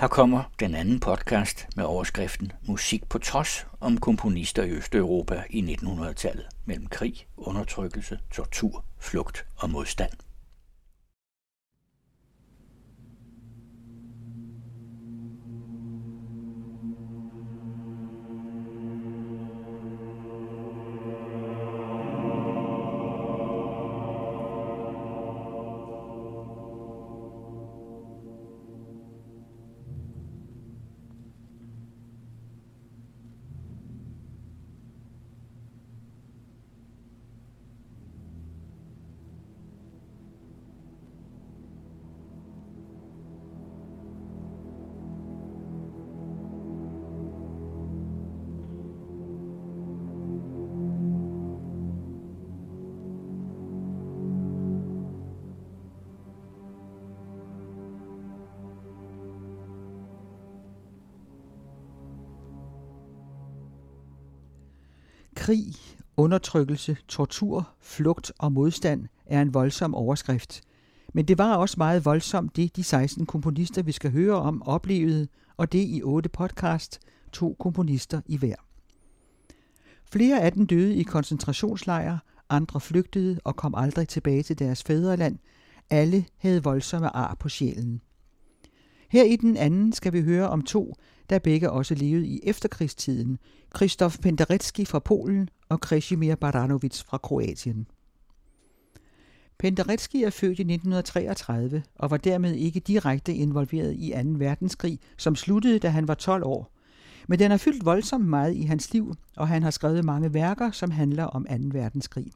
Her kommer den anden podcast med overskriften Musik på trods om komponister i Østeuropa i 1900-tallet mellem krig, undertrykkelse, tortur, flugt og modstand. Krig, undertrykkelse, tortur, flugt og modstand er en voldsom overskrift. Men det var også meget voldsomt det, de 16 komponister, vi skal høre om, oplevede, og det i otte podcast, to komponister i hver. Flere af dem døde i koncentrationslejre, andre flygtede og kom aldrig tilbage til deres fædreland. Alle havde voldsomme ar på sjælen. Her i den anden skal vi høre om to, der begge også levede i efterkrigstiden, Krzysztof Penderecki fra Polen og Krešimir Baranovic fra Kroatien. Penderecki er født i 1933 og var dermed ikke direkte involveret i 2. verdenskrig, som sluttede, da han var 12 år. Men den har fyldt voldsomt meget i hans liv, og han har skrevet mange værker, som handler om 2. verdenskrig.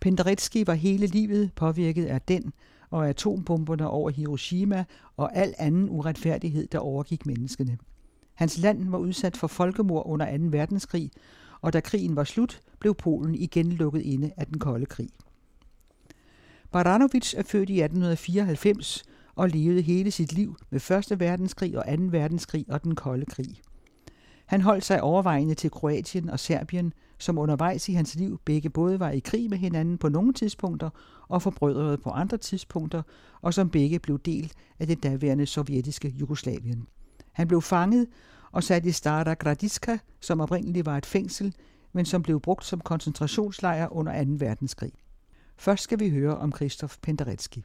Penderecki var hele livet påvirket af den og atombomberne over Hiroshima og al anden uretfærdighed, der overgik menneskene. Hans land var udsat for folkemord under 2. verdenskrig, og da krigen var slut, blev Polen igen lukket inde af den kolde krig. Baranovic er født i 1894 og levede hele sit liv med 1. verdenskrig og 2. verdenskrig og den kolde krig. Han holdt sig overvejende til Kroatien og Serbien, som undervejs i hans liv begge både var i krig med hinanden på nogle tidspunkter og forbrødrede på andre tidspunkter, og som begge blev del af det daværende sovjetiske Jugoslavien. Han blev fanget og sat i Stara Gradiska, som oprindeligt var et fængsel, men som blev brugt som koncentrationslejr under 2. verdenskrig. Først skal vi høre om Christoph Penderecki.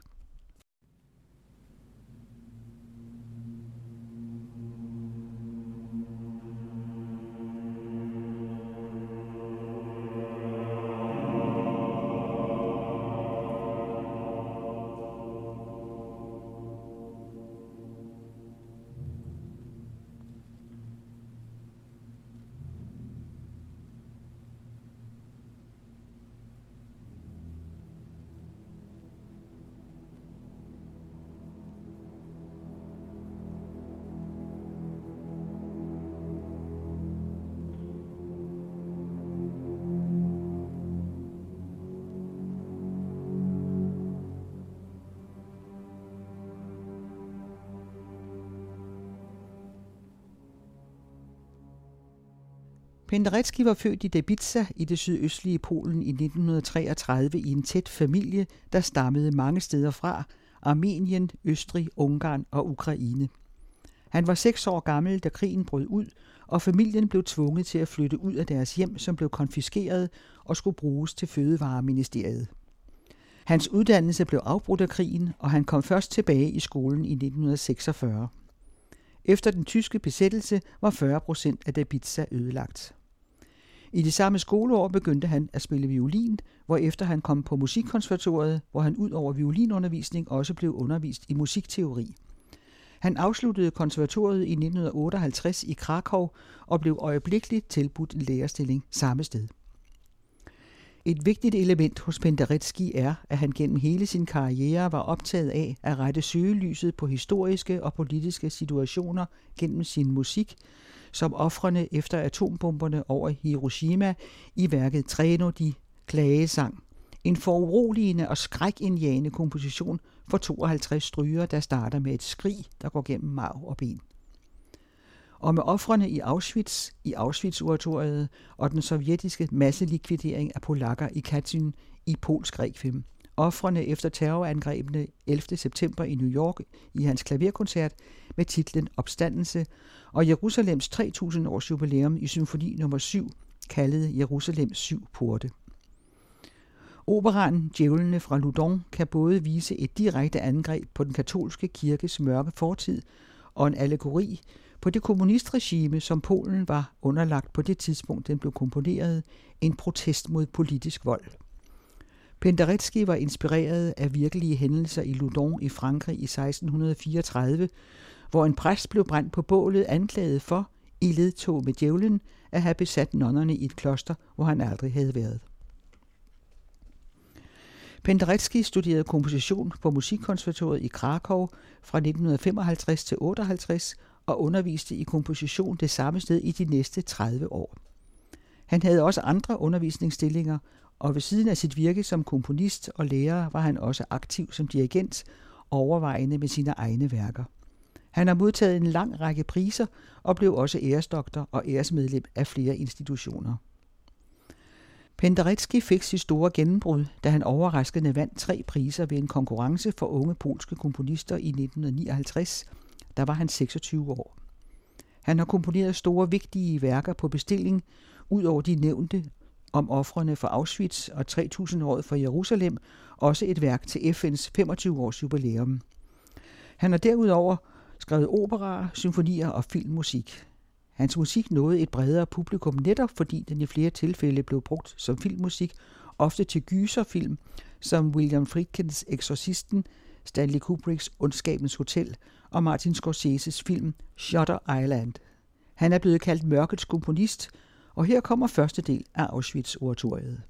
Penderecki var født i Debica i det sydøstlige Polen i 1933 i en tæt familie, der stammede mange steder fra, Armenien, Østrig, Ungarn og Ukraine. Han var seks år gammel, da krigen brød ud, og familien blev tvunget til at flytte ud af deres hjem, som blev konfiskeret og skulle bruges til fødevareministeriet. Hans uddannelse blev afbrudt af krigen, og han kom først tilbage i skolen i 1946. Efter den tyske besættelse var 40 procent af Dabica ødelagt. I det samme skoleår begyndte han at spille violin, efter han kom på musikkonservatoriet, hvor han ud over violinundervisning også blev undervist i musikteori. Han afsluttede konservatoriet i 1958 i Krakow og blev øjeblikkeligt tilbudt en lærerstilling samme sted. Et vigtigt element hos Penderecki er, at han gennem hele sin karriere var optaget af at rette søgelyset på historiske og politiske situationer gennem sin musik, som offrene efter atombomberne over Hiroshima i værket Treno de klagesang. En foruroligende og skrækindjagende komposition for 52 stryger, der starter med et skrig, der går gennem marv og ben. Og med offrene i Auschwitz, i Auschwitz-oratoriet og den sovjetiske masselikvidering af polakker i Katyn i polsk Rekvim offrene efter terrorangrebene 11. september i New York i hans klaverkoncert med titlen Opstandelse og Jerusalems 3000 års jubilæum i symfoni nummer 7, kaldet Jerusalems syv porte. Operaen Djævlene fra Loudon kan både vise et direkte angreb på den katolske kirkes mørke fortid og en allegori på det kommunistregime, som Polen var underlagt på det tidspunkt, den blev komponeret, en protest mod politisk vold. Penderecki var inspireret af virkelige hændelser i Loudon i Frankrig i 1634, hvor en præst blev brændt på bålet anklaget for, i ledtog med djævlen, at have besat nonnerne i et kloster, hvor han aldrig havde været. Penderecki studerede komposition på Musikkonservatoriet i Krakow fra 1955 til 58 og underviste i komposition det samme sted i de næste 30 år. Han havde også andre undervisningsstillinger, og ved siden af sit virke som komponist og lærer var han også aktiv som dirigent, overvejende med sine egne værker. Han har modtaget en lang række priser og blev også æresdoktor og æresmedlem af flere institutioner. Penderecki fik sit store gennembrud, da han overraskende vandt tre priser ved en konkurrence for unge polske komponister i 1959. Der var han 26 år. Han har komponeret store vigtige værker på bestilling, ud over de nævnte om offrene for Auschwitz og 3000-året for Jerusalem, også et værk til FN's 25-års jubilæum. Han har derudover skrevet operaer, symfonier og filmmusik. Hans musik nåede et bredere publikum netop fordi den i flere tilfælde blev brugt som filmmusik, ofte til gyserfilm, som William Friedkins Exorcisten, Stanley Kubricks Ondskabens Hotel og Martin Scorseses film Shutter Island. Han er blevet kaldt mørkets komponist, og her kommer første del af Auschwitz-oratoriet.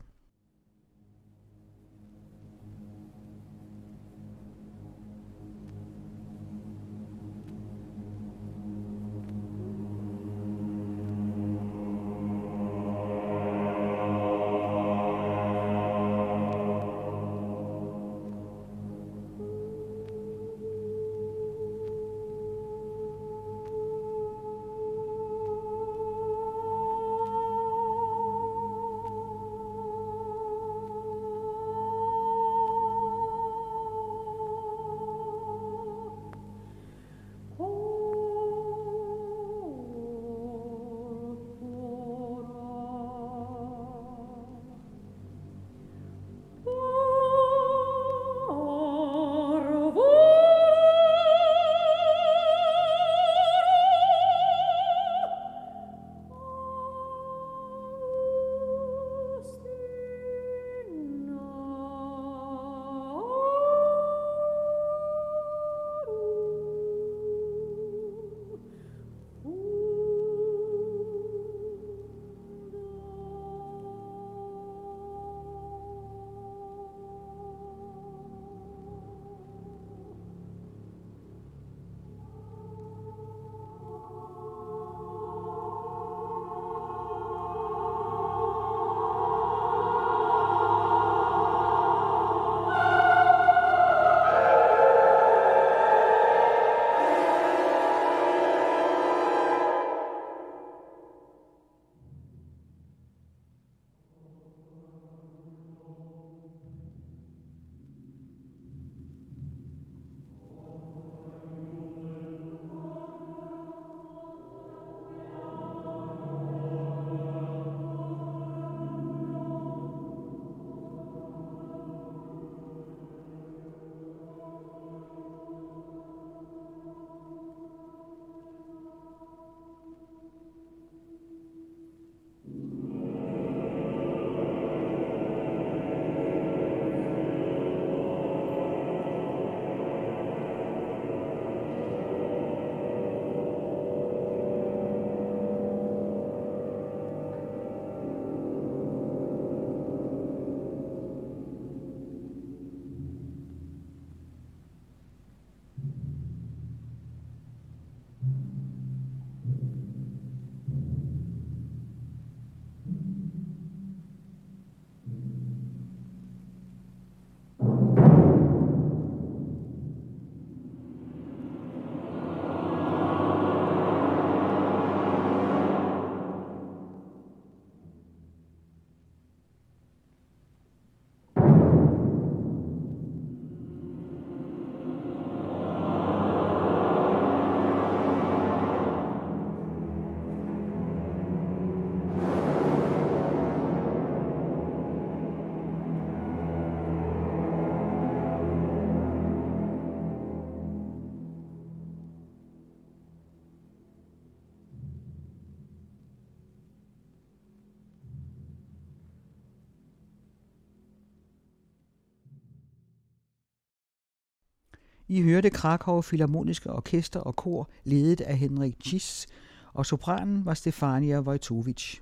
I hørte Krakow Philharmoniske Orkester og Kor, ledet af Henrik Tschis, og sopranen var Stefania Wojtowicz.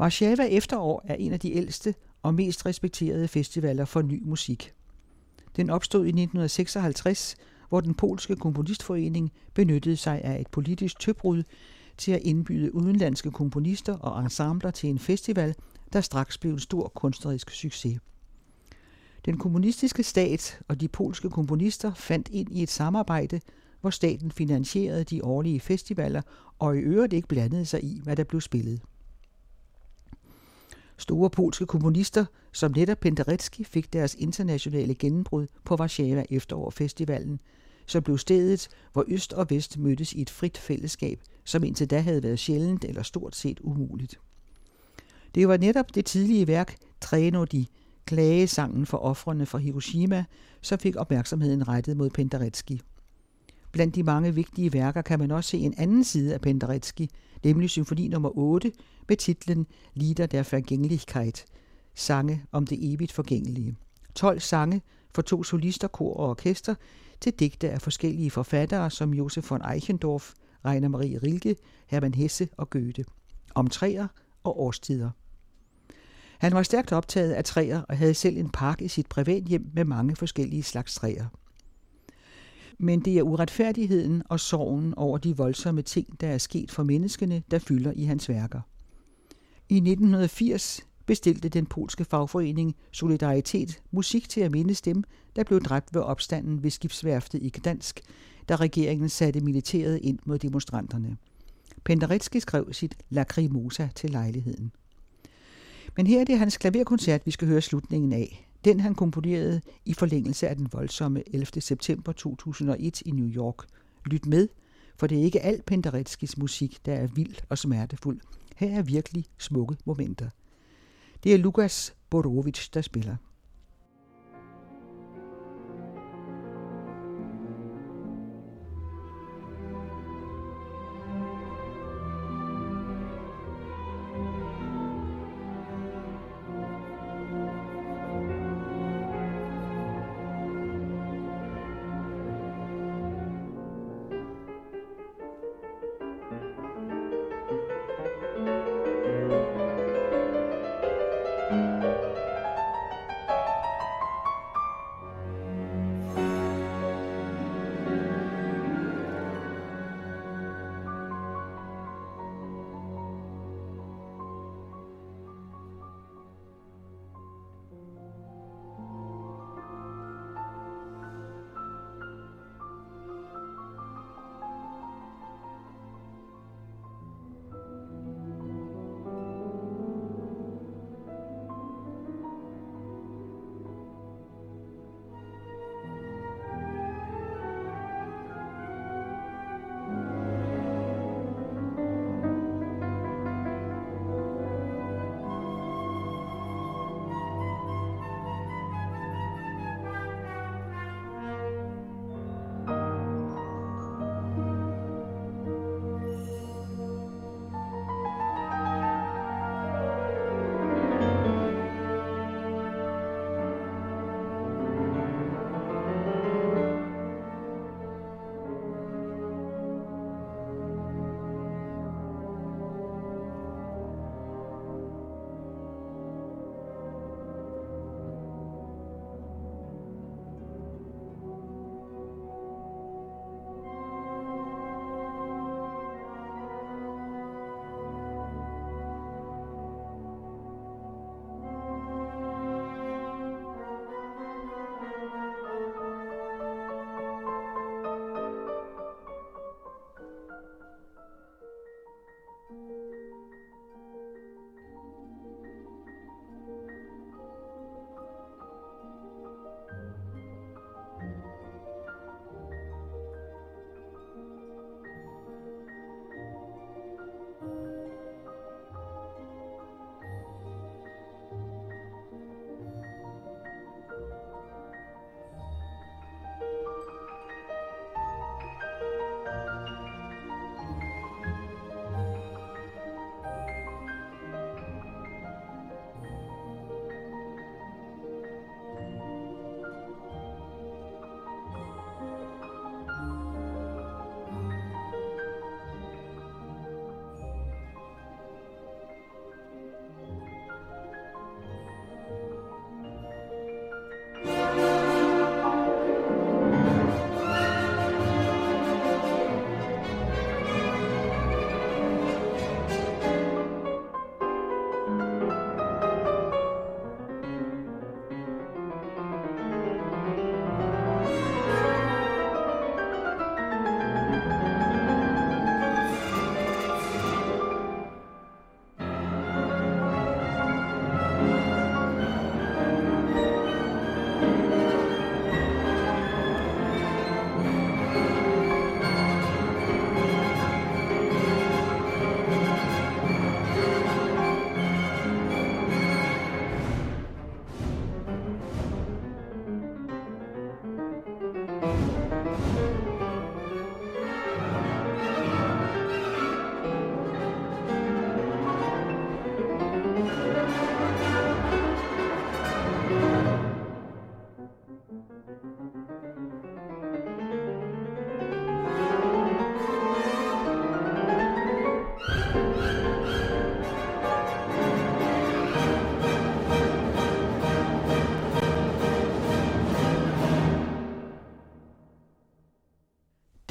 Warszawa Efterår er en af de ældste og mest respekterede festivaler for ny musik. Den opstod i 1956, hvor den polske komponistforening benyttede sig af et politisk tøbrud til at indbyde udenlandske komponister og ensembler til en festival, der straks blev en stor kunstnerisk succes. Den kommunistiske stat og de polske komponister fandt ind i et samarbejde, hvor staten finansierede de årlige festivaler og i øvrigt ikke blandede sig i, hvad der blev spillet. Store polske komponister som netop Penderecki fik deres internationale gennembrud på Warszawa Efterårfestivalen, som blev stedet, hvor Øst og Vest mødtes i et frit fællesskab, som indtil da havde været sjældent eller stort set umuligt. Det var netop det tidlige værk Træno de klagesangen for offrene fra Hiroshima, som fik opmærksomheden rettet mod Penderecki. Blandt de mange vigtige værker kan man også se en anden side af Penderecki, nemlig symfoni nummer 8 med titlen Lieder der Vergänglichkeit, sange om det evigt forgængelige. 12 sange for to solister, kor og orkester til digte af forskellige forfattere som Josef von Eichendorff, Rainer Marie Rilke, Hermann Hesse og Goethe. Om træer og årstider. Han var stærkt optaget af træer og havde selv en park i sit privathjem med mange forskellige slags træer. Men det er uretfærdigheden og sorgen over de voldsomme ting, der er sket for menneskene, der fylder i hans værker. I 1980 bestilte den polske fagforening Solidaritet musik til at mindes dem, der blev dræbt ved opstanden ved skibsværftet i Gdansk, da regeringen satte militæret ind mod demonstranterne. Penderecki skrev sit Lacrimosa til lejligheden. Men her er det hans klaverkoncert, vi skal høre slutningen af. Den han komponerede i forlængelse af den voldsomme 11. september 2001 i New York. Lyt med, for det er ikke alt Pendereckis musik, der er vild og smertefuld. Her er virkelig smukke momenter. Det er Lukas Borovic, der spiller.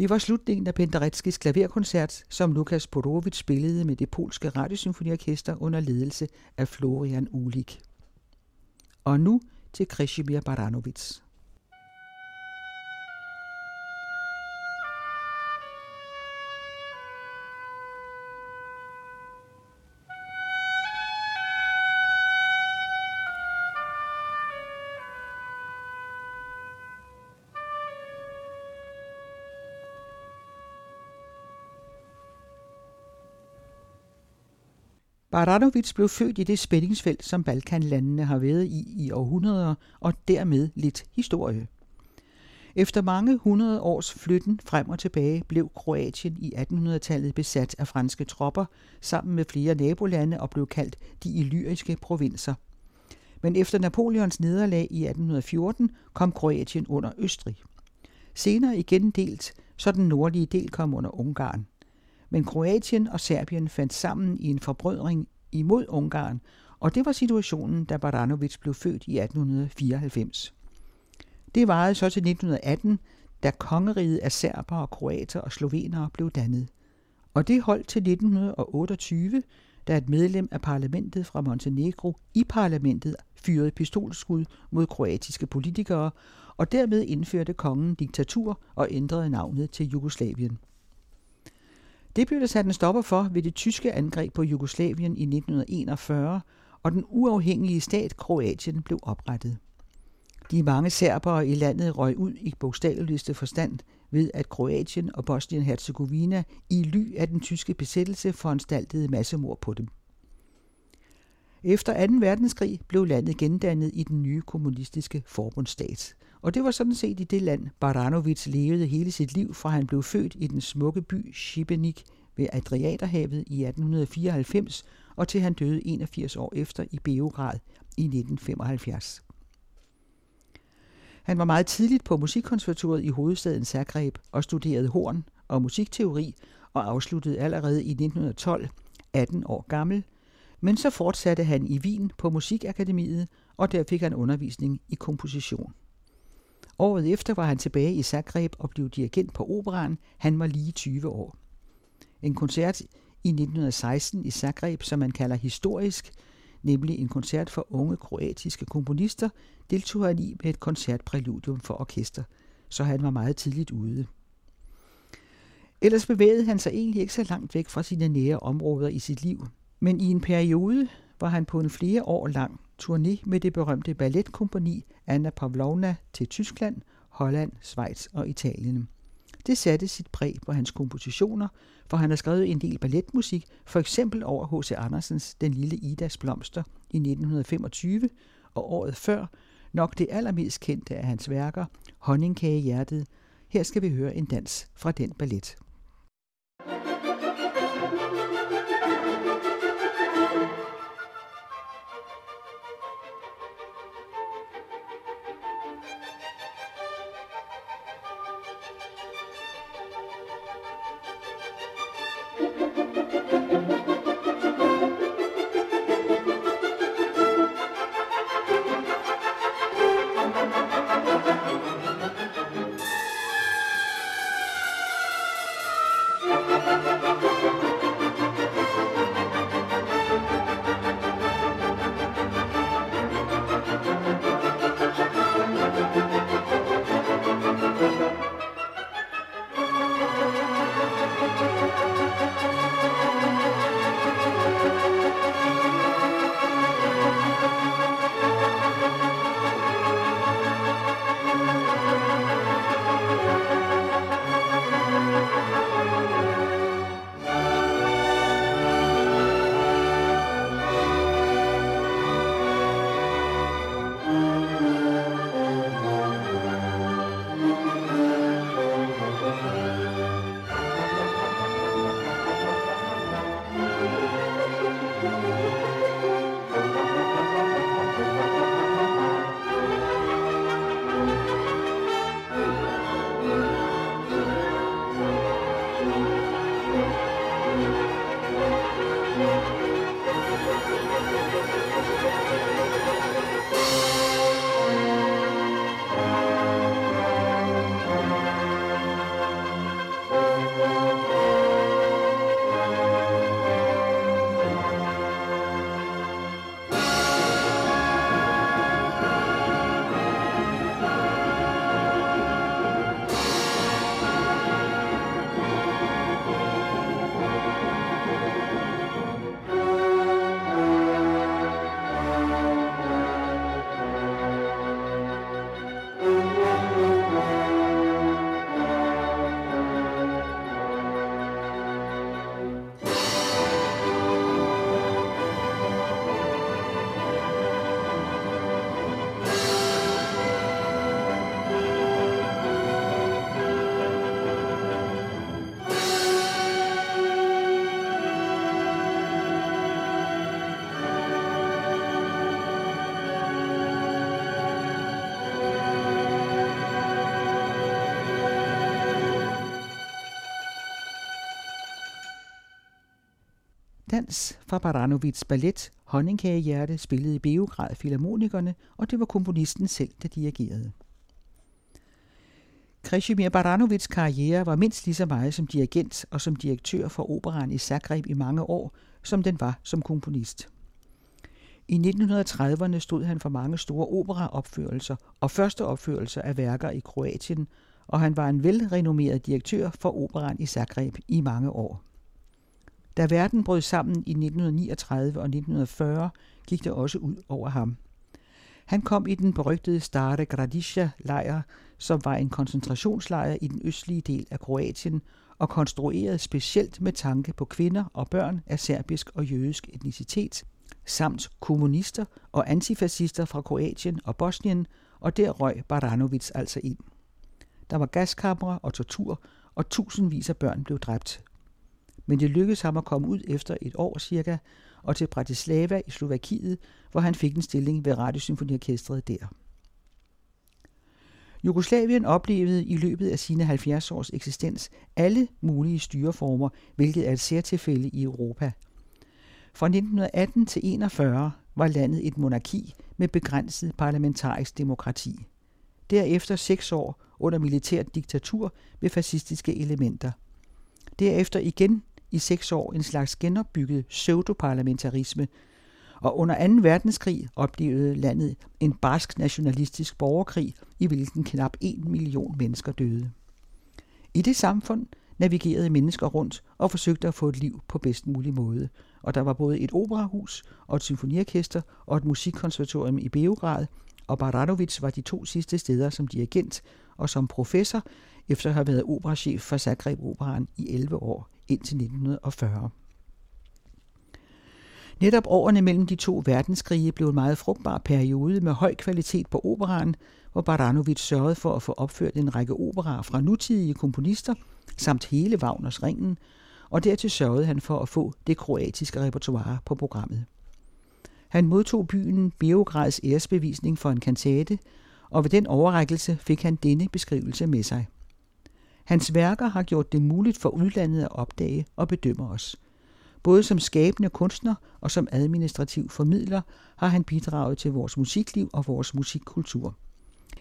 Det var slutningen af Penderetskis klaverkoncert, som Lukas Podorovic spillede med det polske radiosymfoniorkester under ledelse af Florian Ulik. Og nu til Krishimir Baranovic. Baranovic blev født i det spændingsfelt, som Balkanlandene har været i i århundreder, og dermed lidt historie. Efter mange hundrede års flytten frem og tilbage blev Kroatien i 1800-tallet besat af franske tropper sammen med flere nabolande og blev kaldt de illyriske provinser. Men efter Napoleons nederlag i 1814 kom Kroatien under Østrig. Senere igen delt, så den nordlige del kom under Ungarn men Kroatien og Serbien fandt sammen i en forbrødring imod Ungarn, og det var situationen, da Baranovic blev født i 1894. Det varede så til 1918, da kongeriget af serber og kroater og slovenere blev dannet. Og det holdt til 1928, da et medlem af parlamentet fra Montenegro i parlamentet fyrede pistolskud mod kroatiske politikere, og dermed indførte kongen diktatur og ændrede navnet til Jugoslavien. Det blev der sat en stopper for ved det tyske angreb på Jugoslavien i 1941, og den uafhængige stat Kroatien blev oprettet. De mange serbere i landet røg ud i bogstaveligste forstand ved, at Kroatien og Bosnien-Herzegovina i ly af den tyske besættelse foranstaltede massemord på dem. Efter 2. verdenskrig blev landet gendannet i den nye kommunistiske forbundsstat. Og det var sådan set i det land, Baranovic levede hele sit liv, fra han blev født i den smukke by Šibenik ved Adriaterhavet i 1894, og til han døde 81 år efter i Beograd i 1975. Han var meget tidligt på musikkonservatoriet i hovedstaden Zagreb og studerede horn og musikteori og afsluttede allerede i 1912, 18 år gammel, men så fortsatte han i Wien på Musikakademiet, og der fik han undervisning i komposition. Året efter var han tilbage i Zagreb og blev dirigent på operan. Han var lige 20 år. En koncert i 1916 i Zagreb, som man kalder historisk, nemlig en koncert for unge kroatiske komponister, deltog han i med et koncertpræludium for orkester, så han var meget tidligt ude. Ellers bevægede han sig egentlig ikke så langt væk fra sine nære områder i sit liv, men i en periode var han på en flere år lang turné med det berømte balletkompani Anna Pavlovna til Tyskland, Holland, Schweiz og Italien. Det satte sit præg på hans kompositioner, for han har skrevet en del balletmusik, for eksempel over H.C. Andersens Den lille Idas blomster i 1925, og året før nok det allermest kendte af hans værker, Honningkagehjertet. Her skal vi høre en dans fra den ballet. Dans fra Baranovits ballet Honningkagehjerte spillede i Beograd Filharmonikerne, og det var komponisten selv, der dirigerede. Krešimir Baranovits karriere var mindst lige så meget som dirigent og som direktør for operan i Zagreb i mange år, som den var som komponist. I 1930'erne stod han for mange store operaopførelser og første opførelser af værker i Kroatien, og han var en velrenommeret direktør for operan i Zagreb i mange år. Da verden brød sammen i 1939 og 1940, gik det også ud over ham. Han kom i den berygtede Stare Gradišća-lejr, som var en koncentrationslejr i den østlige del af Kroatien og konstrueret specielt med tanke på kvinder og børn af serbisk og jødisk etnicitet, samt kommunister og antifascister fra Kroatien og Bosnien, og der røg Baranovic altså ind. Der var gaskamre og tortur, og tusindvis af børn blev dræbt. Men det lykkedes ham at komme ud efter et år cirka, og til Bratislava i Slovakiet, hvor han fik en stilling ved Radiosymfoniorkestret der. Jugoslavien oplevede i løbet af sine 70 års eksistens alle mulige styreformer, hvilket er et særtilfælde i Europa. Fra 1918 til 41 var landet et monarki med begrænset parlamentarisk demokrati. Derefter seks år under militært diktatur med fascistiske elementer. Derefter igen i seks år en slags genopbygget pseudoparlamentarisme, og under 2. verdenskrig oplevede landet en barsk nationalistisk borgerkrig, i hvilken knap en million mennesker døde. I det samfund navigerede mennesker rundt og forsøgte at få et liv på bedst mulig måde, og der var både et operahus og et symfoniorkester og et musikkonservatorium i Beograd, og Baranovic var de to sidste steder som dirigent og som professor, efter at have været operachef for Zagreb Operan i 11 år indtil 1940. Netop årene mellem de to verdenskrige blev en meget frugtbar periode med høj kvalitet på operan, hvor Baranovic sørgede for at få opført en række operaer fra nutidige komponister, samt hele Wagners Ringen, og dertil sørgede han for at få det kroatiske repertoire på programmet. Han modtog byen Beograds æresbevisning for en kantate, og ved den overrækkelse fik han denne beskrivelse med sig. Hans værker har gjort det muligt for udlandet at opdage og bedømme os – Både som skabende kunstner og som administrativ formidler har han bidraget til vores musikliv og vores musikkultur.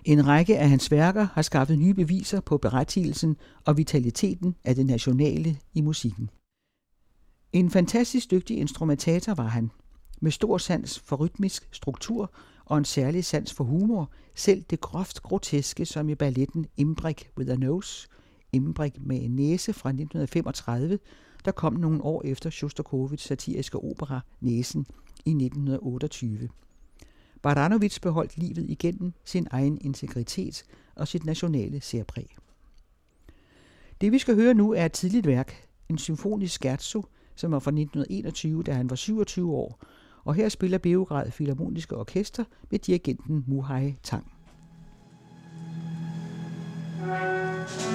En række af hans værker har skaffet nye beviser på berettigelsen og vitaliteten af det nationale i musikken. En fantastisk dygtig instrumentator var han, med stor sans for rytmisk struktur og en særlig sans for humor, selv det groft groteske som i balletten Imbrik with a Nose, Imbrik med en næse fra 1935, der kom nogle år efter Shostakovichs satiriske opera Næsen i 1928. Baranovic beholdt livet igennem sin egen integritet og sit nationale særpræg. Det vi skal høre nu er et tidligt værk, en symfonisk scherzo, som var fra 1921, da han var 27 år, og her spiller Beograd Philharmoniske Orkester med dirigenten Muhai Tang. thank you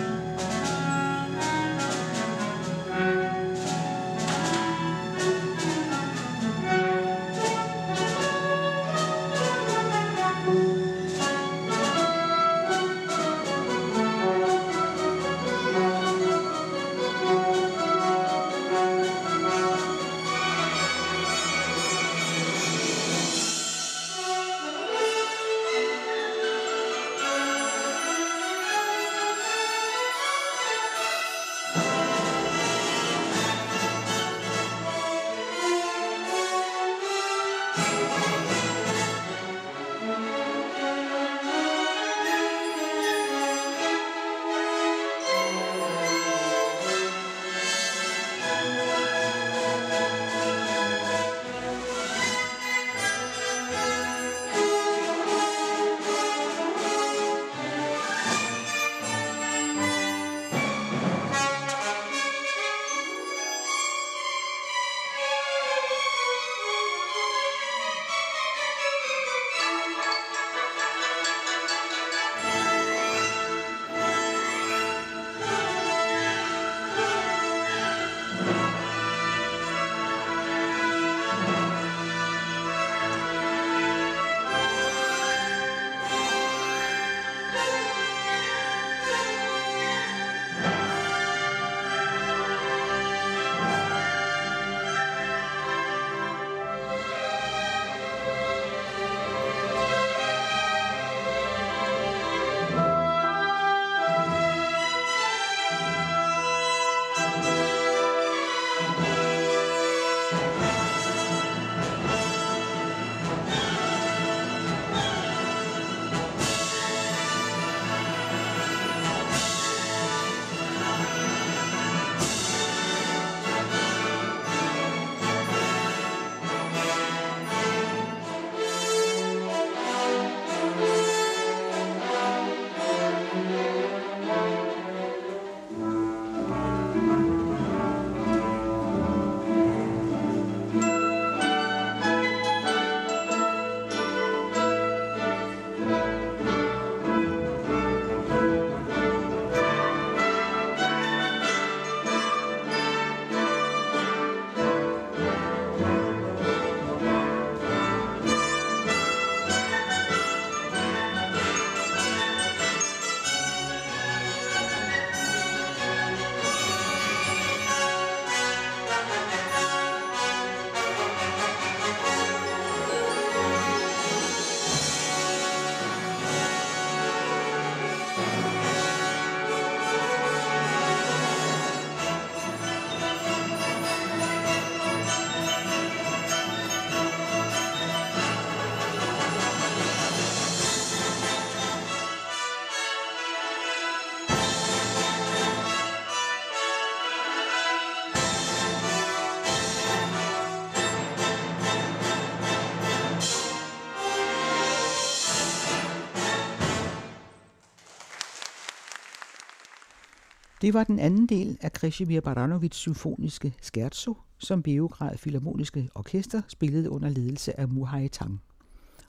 Det var den anden del af Krishimir Baranovits symfoniske scherzo, som Beograd Philharmoniske Orkester spillede under ledelse af Muhai Tang.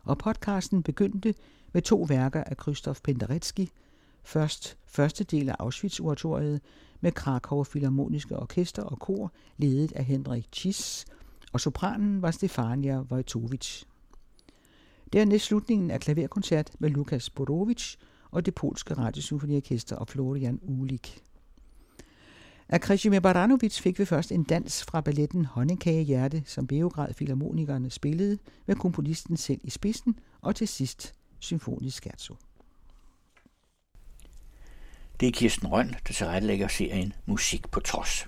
Og podcasten begyndte med to værker af Krzysztof Penderecki. Først første del af Auschwitz-oratoriet med Krakow Philharmoniske Orkester og kor, ledet af Henrik Chis, og sopranen var Stefania Wojtowicz. Dernæst slutningen af klaverkoncert med Lukas Borovic og det polske radiosymfoniorkester og Florian Ulik. Af Krishime Baranovic fik vi først en dans fra balletten Honningkagehjerte, som Beograd Filharmonikerne spillede med komponisten selv i spidsen, og til sidst symfonisk scherzo. Det er Kirsten Røn, der tilrettelægger serien Musik på trods.